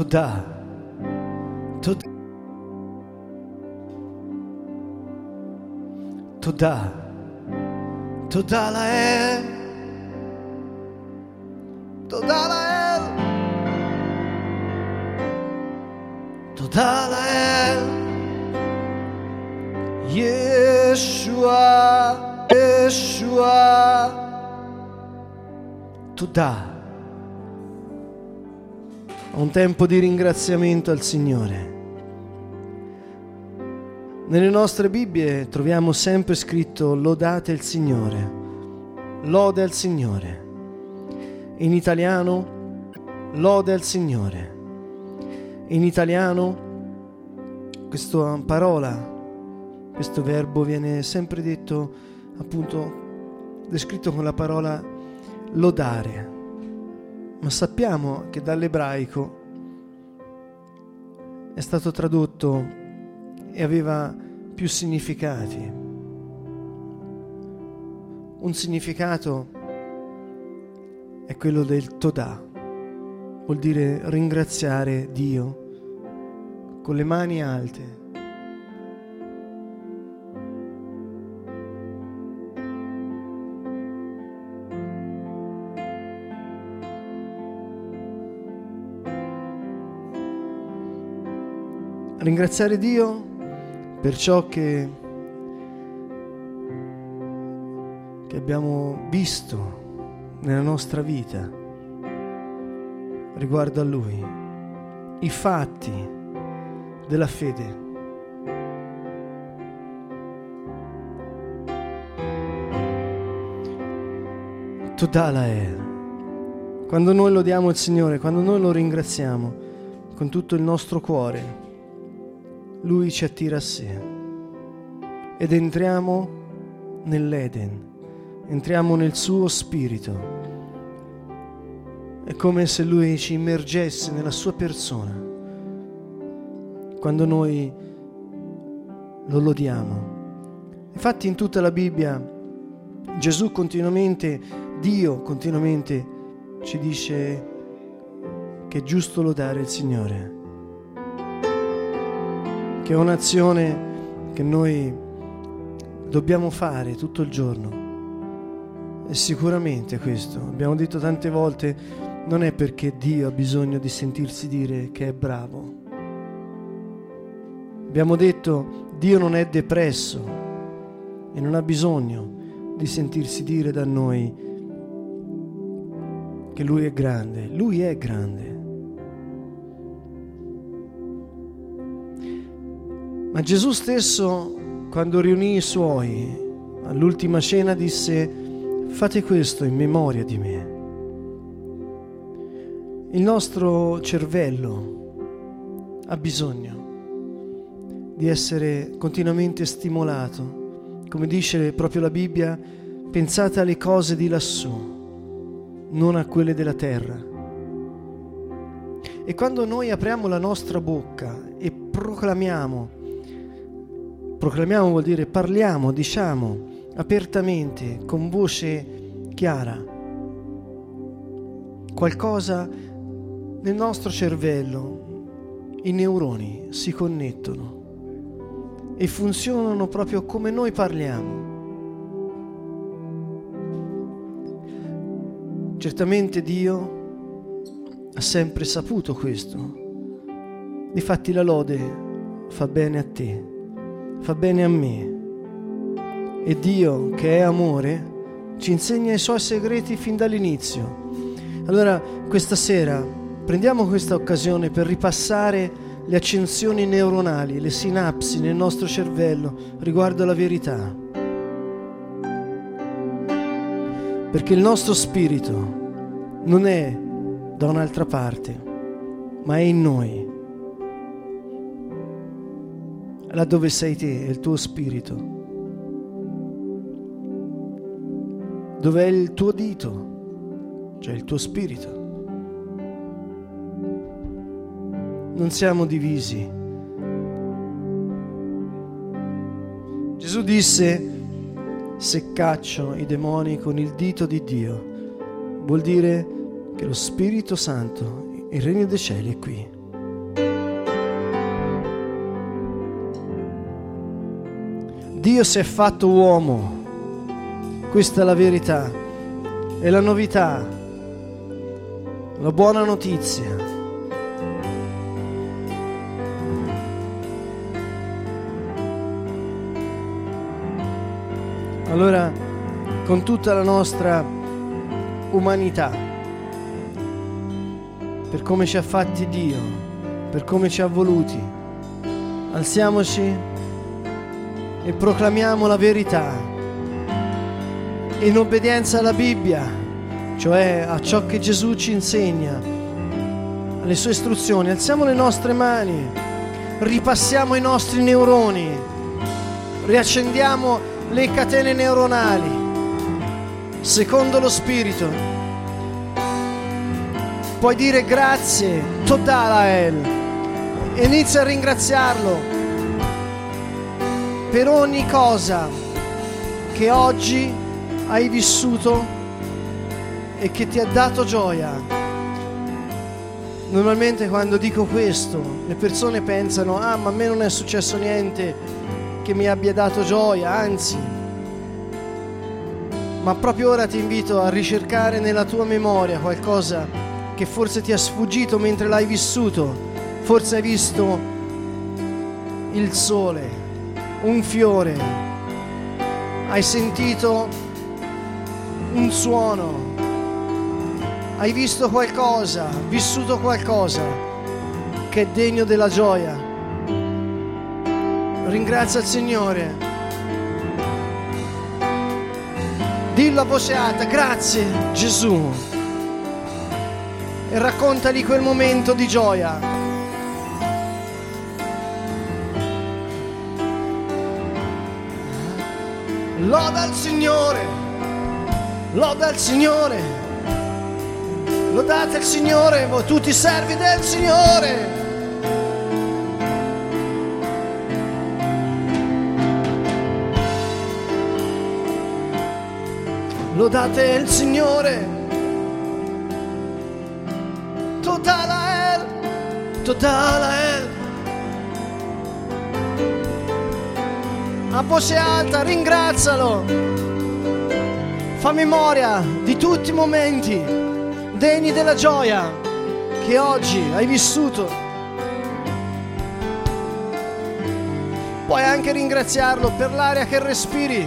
תודה. תודה. תודה. תודה לאל. תודה לאל. תודה לאל. ישוע, ישוע. תודה. Un tempo di ringraziamento al Signore. Nelle nostre Bibbie troviamo sempre scritto lodate il Signore, lode al Signore. In italiano, lode al Signore. In italiano, questa parola, questo verbo viene sempre detto, appunto, descritto con la parola lodare ma sappiamo che dall'ebraico è stato tradotto e aveva più significati. Un significato è quello del Todà, vuol dire ringraziare Dio con le mani alte ringraziare Dio per ciò che, che abbiamo visto nella nostra vita riguardo a Lui, i fatti della fede. Totala è. Quando noi lodiamo il Signore, quando noi lo ringraziamo con tutto il nostro cuore, lui ci attira a sé ed entriamo nell'Eden, entriamo nel suo spirito. È come se lui ci immergesse nella sua persona quando noi lo lodiamo. Infatti in tutta la Bibbia Gesù continuamente, Dio continuamente ci dice che è giusto lodare il Signore che è un'azione che noi dobbiamo fare tutto il giorno. E sicuramente questo, abbiamo detto tante volte, non è perché Dio ha bisogno di sentirsi dire che è bravo. Abbiamo detto, Dio non è depresso e non ha bisogno di sentirsi dire da noi che Lui è grande. Lui è grande. Ma Gesù stesso, quando riunì i suoi all'ultima cena, disse, fate questo in memoria di me. Il nostro cervello ha bisogno di essere continuamente stimolato. Come dice proprio la Bibbia, pensate alle cose di lassù, non a quelle della terra. E quando noi apriamo la nostra bocca e proclamiamo Proclamiamo vuol dire parliamo, diciamo apertamente, con voce chiara. Qualcosa nel nostro cervello, i neuroni si connettono e funzionano proprio come noi parliamo. Certamente Dio ha sempre saputo questo. Difatti la lode fa bene a te fa bene a me. E Dio, che è amore, ci insegna i suoi segreti fin dall'inizio. Allora, questa sera prendiamo questa occasione per ripassare le accensioni neuronali, le sinapsi nel nostro cervello riguardo alla verità. Perché il nostro spirito non è da un'altra parte, ma è in noi laddove sei te, il tuo spirito. Dov'è il tuo dito? Cioè il tuo spirito. Non siamo divisi. Gesù disse, se caccio i demoni con il dito di Dio, vuol dire che lo Spirito Santo, il regno dei cieli è qui. Dio si è fatto uomo. Questa è la verità, è la novità, la buona notizia. Allora, con tutta la nostra umanità, per come ci ha fatti Dio, per come ci ha voluti, alziamoci e proclamiamo la verità in obbedienza alla Bibbia, cioè a ciò che Gesù ci insegna, alle sue istruzioni. Alziamo le nostre mani, ripassiamo i nostri neuroni, riaccendiamo le catene neuronali secondo lo Spirito. Puoi dire grazie, Totalael. Inizia a ringraziarlo per ogni cosa che oggi hai vissuto e che ti ha dato gioia. Normalmente quando dico questo le persone pensano, ah ma a me non è successo niente che mi abbia dato gioia, anzi ma proprio ora ti invito a ricercare nella tua memoria qualcosa che forse ti è sfuggito mentre l'hai vissuto. Forse hai visto il sole, un fiore, hai sentito un suono, hai visto qualcosa, vissuto qualcosa che è degno della gioia. Ringrazia il Signore Dillo a voce alta, grazie Gesù. E raccontali quel momento di gioia. Loda il Signore, loda il Signore, lodate il Signore, voi tutti servi del Signore. lodate il Signore. Totalael, Totalael. A voce alta, ringrazialo. Fa memoria di tutti i momenti degni della gioia che oggi hai vissuto. Puoi anche ringraziarlo per l'aria che respiri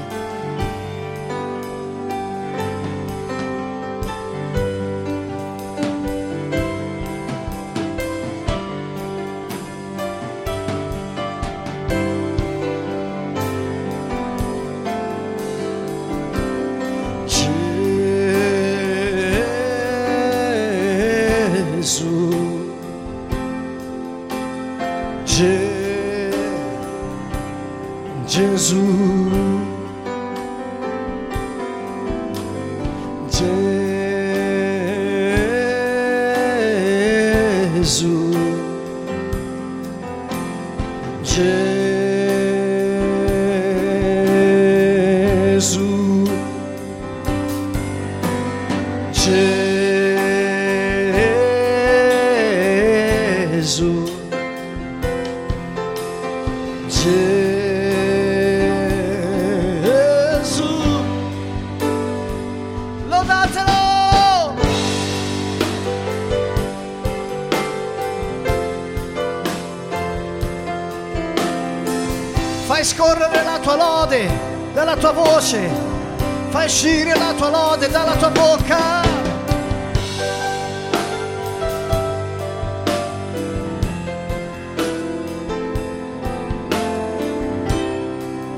uscire la tua lode dalla tua bocca.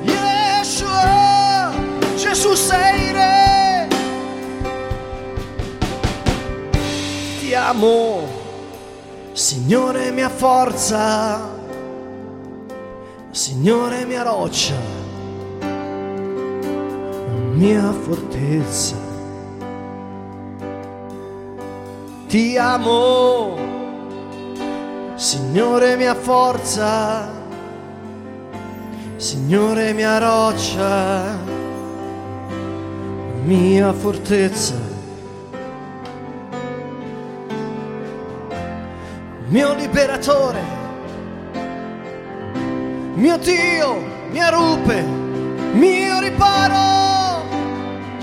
Yeshua, sei re. Ti amo, Signore mia forza, Signore mia roccia mia fortezza. Ti amo, Signore mia forza, Signore mia roccia, mia fortezza. Mio liberatore, mio Dio, mia rupe mio riparo,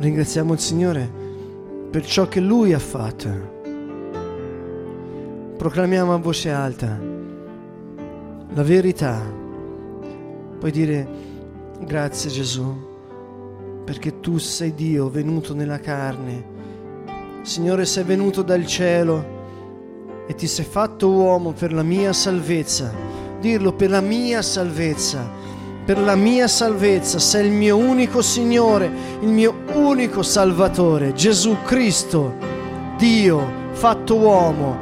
Ringraziamo il Signore per ciò che Lui ha fatto. Proclamiamo a voce alta la verità. Puoi dire grazie Gesù perché tu sei Dio venuto nella carne. Signore sei venuto dal cielo e ti sei fatto uomo per la mia salvezza. Dirlo per la mia salvezza. Per la mia salvezza sei il mio unico Signore, il mio unico Salvatore, Gesù Cristo, Dio fatto uomo.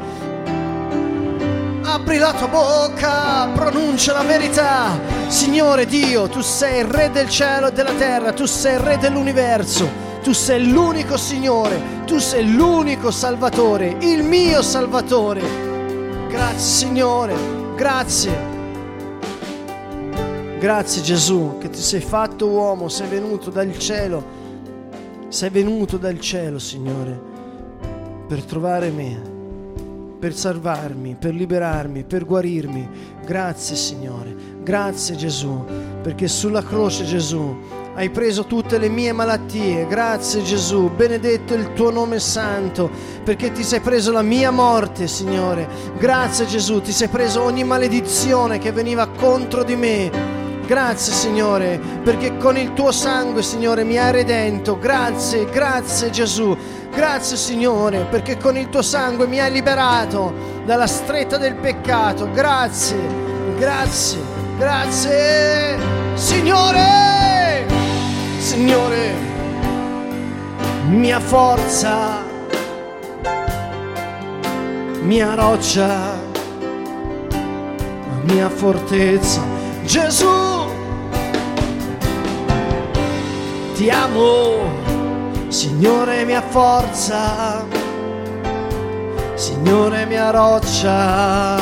Apri la tua bocca, pronuncia la verità. Signore Dio, tu sei il Re del cielo e della terra, tu sei il Re dell'universo, tu sei l'unico Signore, tu sei l'unico Salvatore, il mio Salvatore. Grazie Signore, grazie. Grazie Gesù che ti sei fatto uomo, sei venuto dal cielo, sei venuto dal cielo Signore per trovare me, per salvarmi, per liberarmi, per guarirmi. Grazie Signore, grazie Gesù, perché sulla croce Gesù hai preso tutte le mie malattie. Grazie Gesù, benedetto il tuo nome santo, perché ti sei preso la mia morte, Signore. Grazie Gesù, ti sei preso ogni maledizione che veniva contro di me. Grazie Signore, perché con il tuo sangue, Signore, mi hai redento. Grazie, grazie Gesù. Grazie Signore, perché con il tuo sangue mi hai liberato dalla stretta del peccato. Grazie, grazie, grazie. Signore, Signore, mia forza, mia roccia, mia fortezza. Gesù, ti amo, Signore mia forza, Signore mia roccia,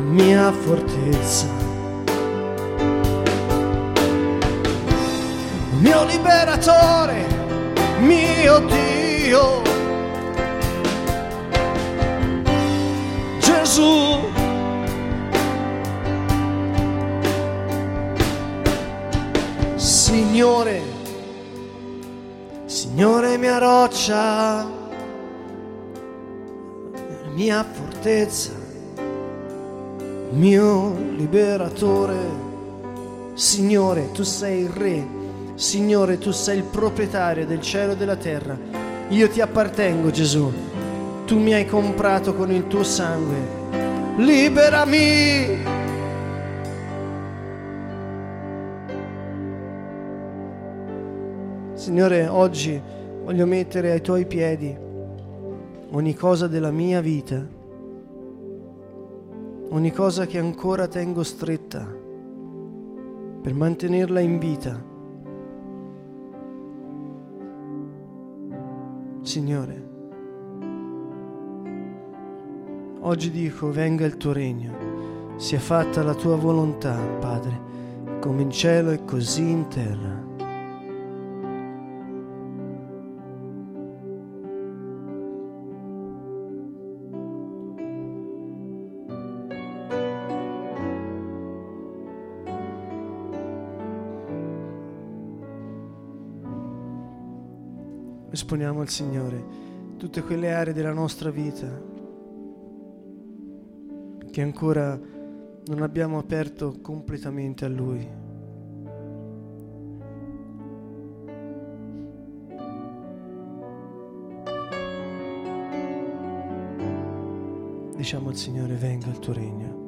mia fortezza. Mio liberatore, mio Dio, Gesù. Signore, Signore mia roccia, mia fortezza, mio liberatore. Signore, tu sei il Re, Signore, tu sei il proprietario del cielo e della terra. Io ti appartengo, Gesù. Tu mi hai comprato con il tuo sangue. Liberami! Signore, oggi voglio mettere ai tuoi piedi ogni cosa della mia vita, ogni cosa che ancora tengo stretta per mantenerla in vita. Signore, oggi dico, venga il tuo regno, sia fatta la tua volontà, Padre, come in cielo e così in terra. Esponiamo al Signore tutte quelle aree della nostra vita che ancora non abbiamo aperto completamente a Lui. Diciamo al Signore, venga il tuo regno.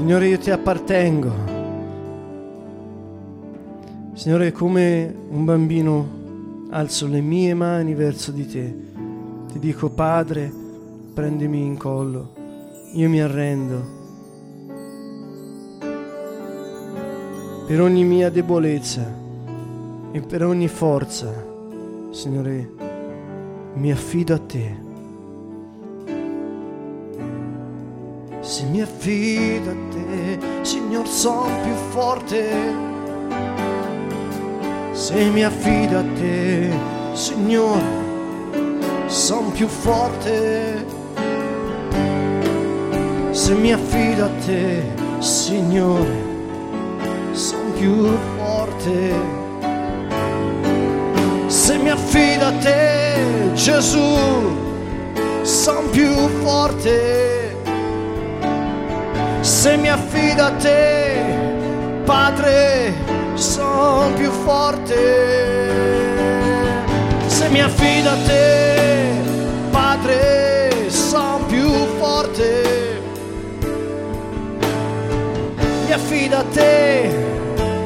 Signore, io ti appartengo. Signore, come un bambino alzo le mie mani verso di te. Ti dico, Padre, prendimi in collo. Io mi arrendo. Per ogni mia debolezza e per ogni forza, Signore, mi affido a te. Se mi affido a te, Signor, son più forte. Se mi affido a te, Signore, son più forte. Se mi affido a te, Signore, son più forte. Se mi affido a te, Gesù, son più forte se mi affido a te, Padre, sono più forte. Se mi affido a te, Padre, sono più forte. Mi affido a te,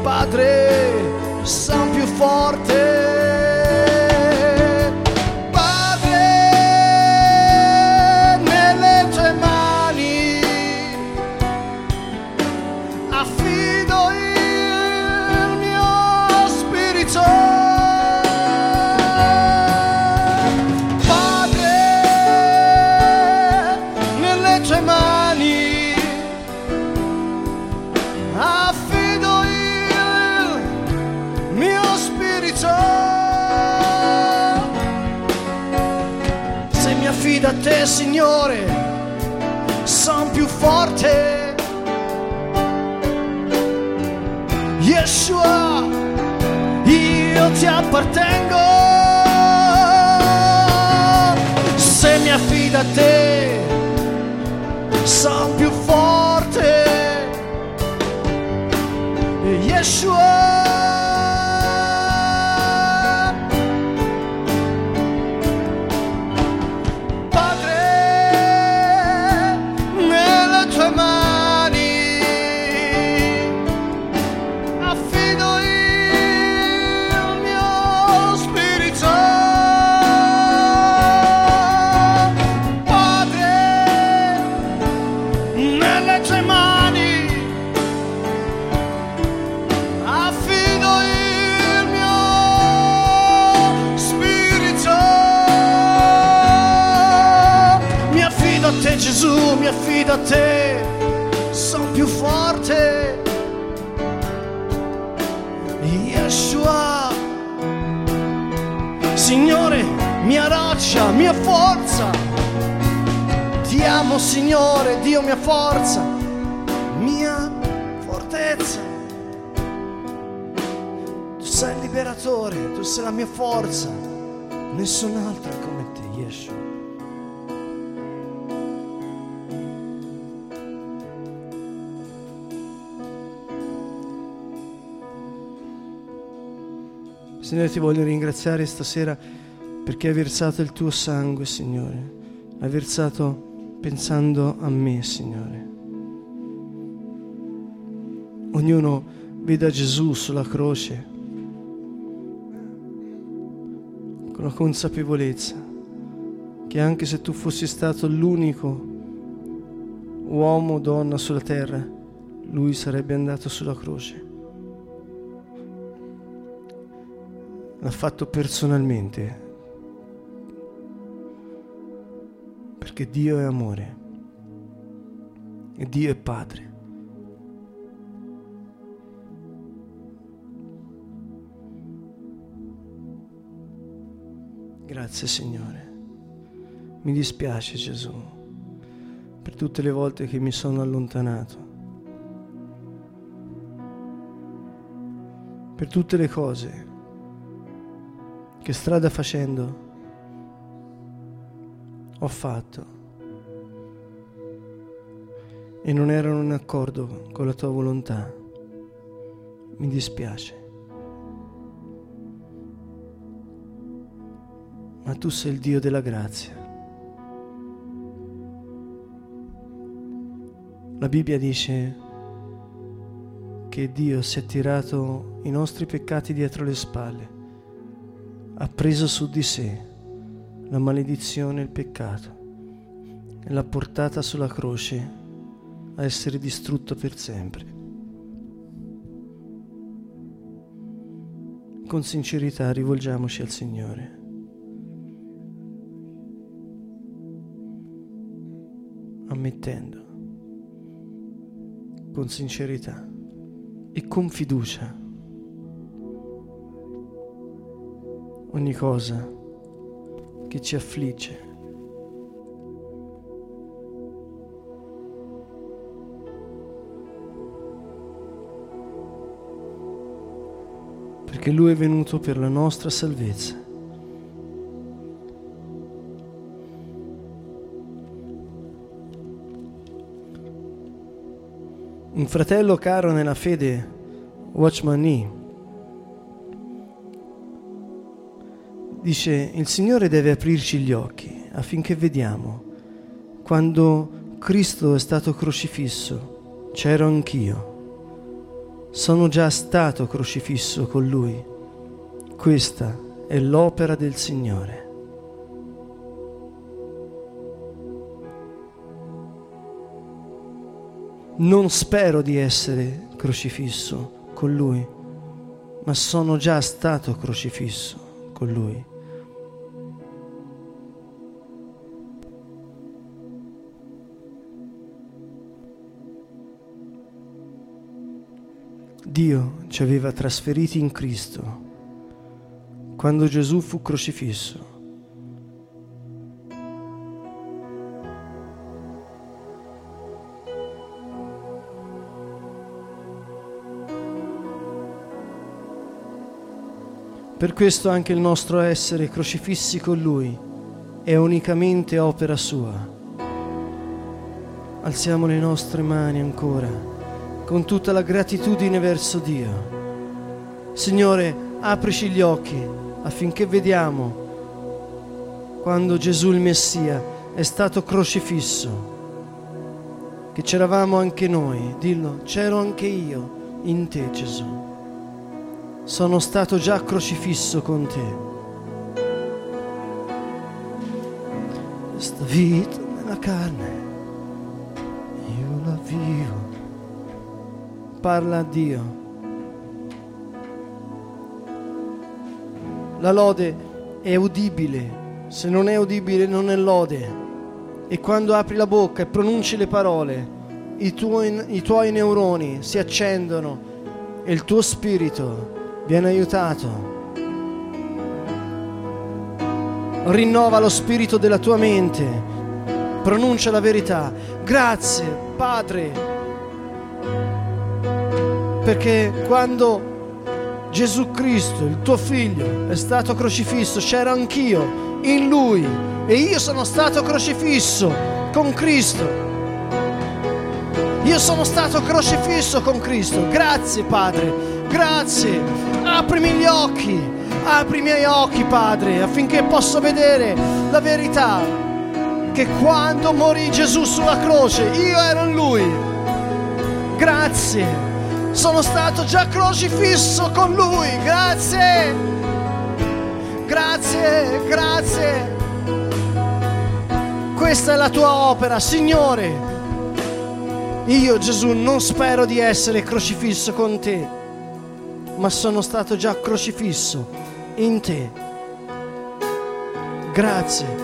Padre, sono più forte. Signore, ti voglio ringraziare stasera perché hai versato il tuo sangue, Signore. Hai versato pensando a me, Signore. Ognuno veda Gesù sulla croce con la consapevolezza che anche se tu fossi stato l'unico uomo o donna sulla terra, lui sarebbe andato sulla croce. L'ha fatto personalmente, perché Dio è amore e Dio è Padre. Grazie Signore. Mi dispiace Gesù per tutte le volte che mi sono allontanato, per tutte le cose che strada facendo ho fatto e non erano in accordo con la tua volontà. Mi dispiace. Ma tu sei il Dio della grazia. La Bibbia dice che Dio si è tirato i nostri peccati dietro le spalle, ha preso su di sé la maledizione e il peccato e l'ha portata sulla croce a essere distrutto per sempre. Con sincerità rivolgiamoci al Signore. ammettendo con sincerità e con fiducia ogni cosa che ci affligge. Perché Lui è venuto per la nostra salvezza. Un fratello caro nella fede, Watchman Nee, dice il Signore deve aprirci gli occhi affinché vediamo. Quando Cristo è stato crocifisso, c'ero anch'io. Sono già stato crocifisso con Lui. Questa è l'opera del Signore. non spero di essere crocifisso con lui, ma sono già stato crocifisso con lui. Dio ci aveva trasferiti in Cristo quando Gesù fu crocifisso. Per questo anche il nostro essere crocifissi con Lui è unicamente opera sua. Alziamo le nostre mani ancora con tutta la gratitudine verso Dio. Signore, aprici gli occhi affinché vediamo quando Gesù il Messia è stato crocifisso, che c'eravamo anche noi, dillo, c'ero anche io in te Gesù sono stato già crocifisso con te. Questa vita nella carne, Parla a Dio. La lode è udibile, se non è udibile non è lode. E quando apri la bocca e pronunci le parole, i tuoi, i tuoi neuroni si accendono e il tuo spirito viene aiutato. Rinnova lo spirito della tua mente, pronuncia la verità. Grazie, Padre, perché quando Gesù Cristo, il tuo figlio, è stato crocifisso, c'ero anch'io in lui e io sono stato crocifisso con Cristo. Io sono stato crocifisso con Cristo. Grazie Padre Grazie, aprimi gli occhi, apri i miei occhi, Padre, affinché possa vedere la verità. Che quando morì Gesù sulla croce, io ero in Lui. Grazie, sono stato già crocifisso con Lui. Grazie, grazie, grazie. Questa è la tua opera, Signore. Io Gesù non spero di essere crocifisso con te ma sono stato già crocifisso in te. Grazie.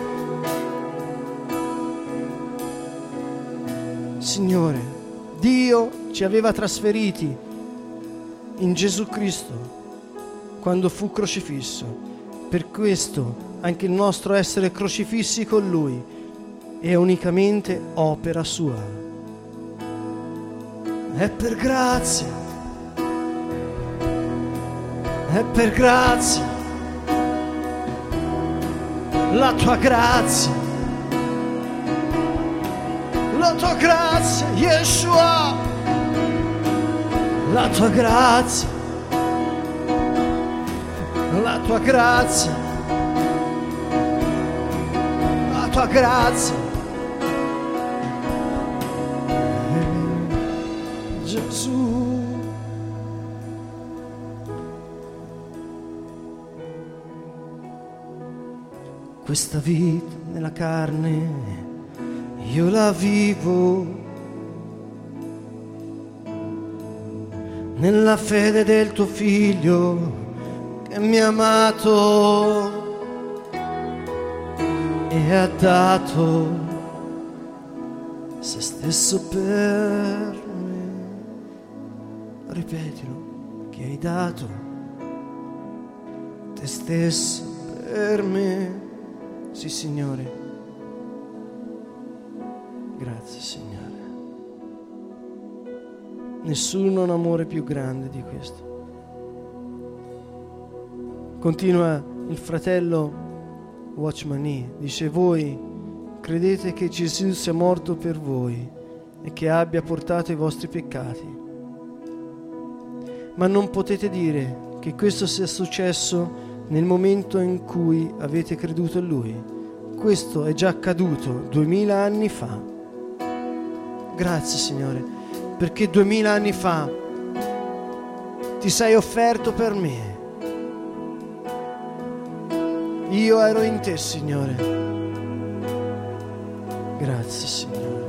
Signore, Dio ci aveva trasferiti in Gesù Cristo quando fu crocifisso. Per questo anche il nostro essere crocifissi con Lui è unicamente opera sua. È per grazia, è per grazia, la tua grazia, la tua grazia, Yeshua, la tua grazia, la tua grazia, la tua grazia. Gesù. Questa vita nella carne io la vivo nella fede del tuo figlio che mi ha amato e ha dato se stesso per me. Ripetilo, che hai dato te stesso per me. Sì, Signore. Grazie, Signore. Nessuno ha un amore più grande di questo. Continua il fratello Watchman Nee, dice voi credete che Gesù sia morto per voi e che abbia portato i vostri peccati, ma non potete dire che questo sia successo nel momento in cui avete creduto in Lui. Questo è già accaduto duemila anni fa. Grazie Signore, perché duemila anni fa ti sei offerto per me. Io ero in te, Signore. Grazie, Signore.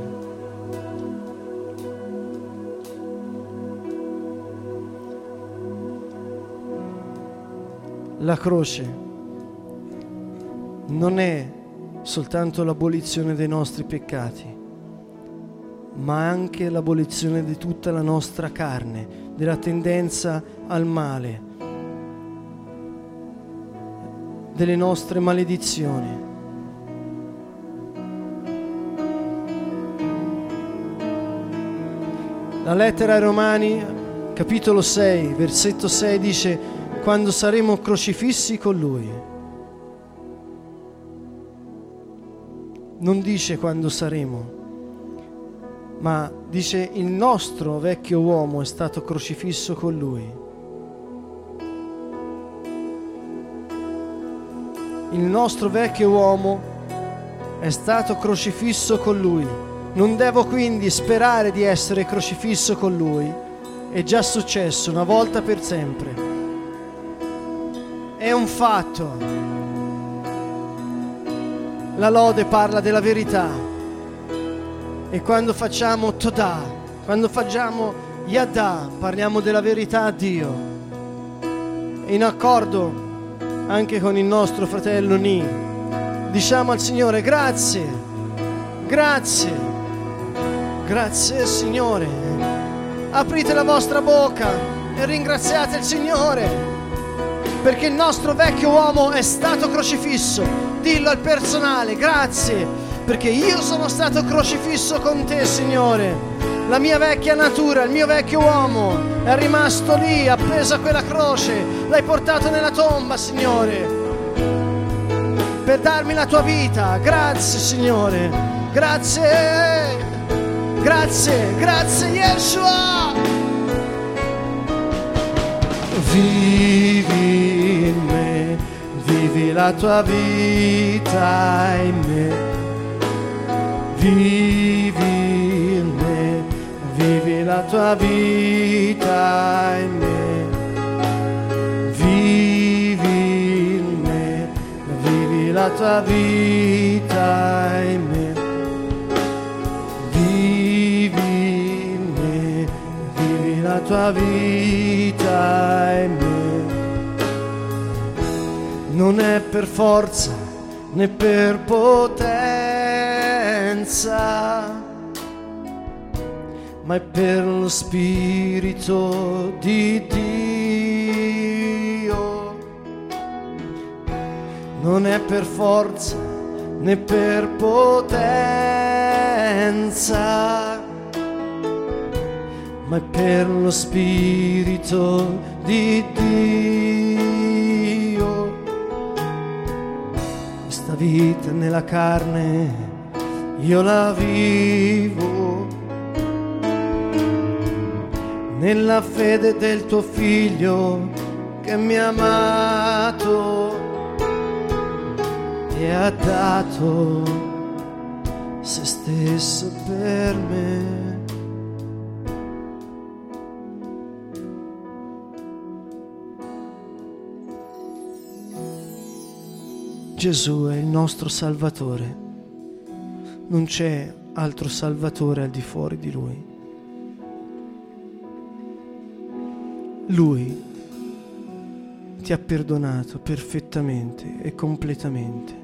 La croce non è soltanto l'abolizione dei nostri peccati, ma anche l'abolizione di tutta la nostra carne, della tendenza al male, delle nostre maledizioni. La lettera ai Romani, capitolo 6, versetto 6 dice, quando saremo crocifissi con Lui. Non dice quando saremo, ma dice il nostro vecchio uomo è stato crocifisso con Lui. il nostro vecchio uomo è stato crocifisso con lui. Non devo quindi sperare di essere crocifisso con lui. È già successo una volta per sempre. È un fatto. La lode parla della verità. E quando facciamo Todah, quando facciamo Yada, parliamo della verità a Dio. In accordo anche con il nostro fratello Ni. Diciamo al Signore grazie, grazie, grazie Signore. Aprite la vostra bocca e ringraziate il Signore, perché il nostro vecchio uomo è stato crocifisso. Dillo al personale, grazie, perché io sono stato crocifisso con te, Signore. La mia vecchia natura, il mio vecchio uomo è rimasto lì appeso a quella croce. L'hai portato nella tomba, Signore, per darmi la tua vita. Grazie, Signore. Grazie. Grazie, grazie, Yeshua. Vivi in me, vivi la tua vita in me. Vivi in me, vivi la tua vita in me. Vivi in me, vivi la tua vita in me. Vivi in me, vivi la tua vita in me. Non è per forza né per potenza ma è per lo Spirito di Dio. non è per forza né per potenza, ma è per lo Spirito di Dio. Questa vita nella carne io la vivo nella fede del tuo figlio che mi ha amato e ha dato se stesso per me. Gesù è il nostro Salvatore, non c'è altro Salvatore al di fuori di Lui. Lui ti ha perdonato perfettamente e completamente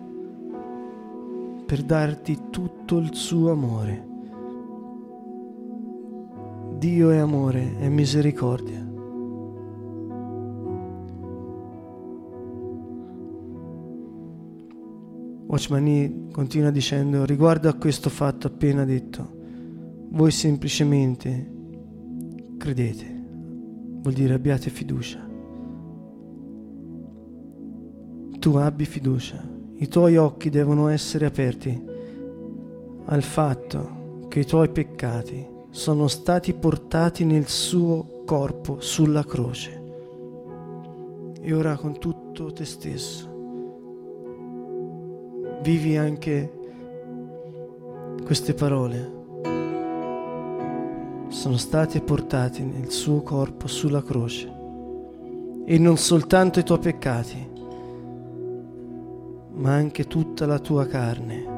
per darti tutto il suo amore. Dio è amore e misericordia. Watchman continua dicendo riguardo a questo fatto appena detto, voi semplicemente credete vuol dire abbiate fiducia. Tu abbi fiducia, i tuoi occhi devono essere aperti al fatto che i tuoi peccati sono stati portati nel suo corpo sulla croce. E ora con tutto te stesso vivi anche queste parole sono stati portati nel suo corpo sulla croce e non soltanto i tuoi peccati, ma anche tutta la tua carne.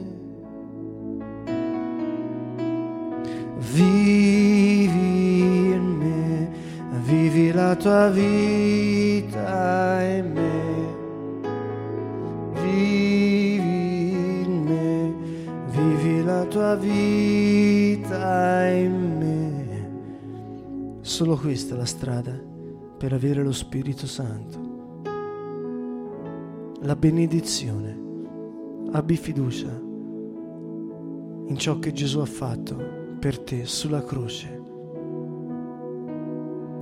Tua vita in me, vivi in me, vivi la tua vita in me. Solo questa è la strada per avere lo Spirito Santo. La benedizione. Abbi fiducia in ciò che Gesù ha fatto per te sulla croce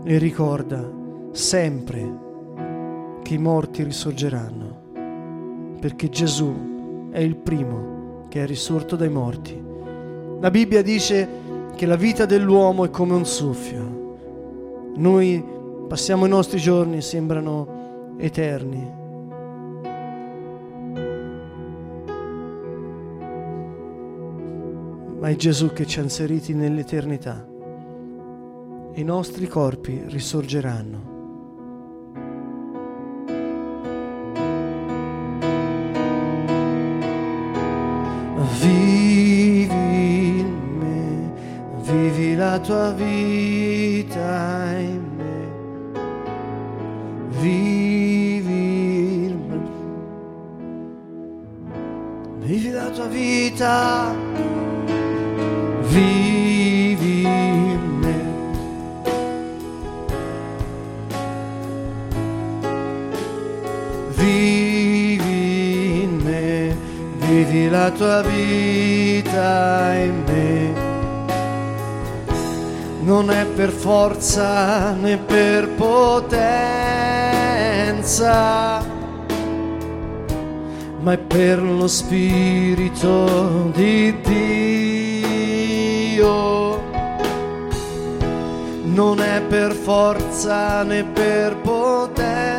e ricorda sempre che i morti risorgeranno, perché Gesù è il primo che è risorto dai morti. La Bibbia dice che la vita dell'uomo è come un soffio. Noi passiamo i nostri giorni e sembrano eterni. Ma è Gesù che ci ha inseriti nell'eternità i nostri corpi risorgeranno. Vivi in me, vivi la tua vita in me, vivi in me, vivi la tua vita, la tua vita in me. Non è per forza né per potenza, ma è per lo Spirito di Dio. Non è per forza né per potenza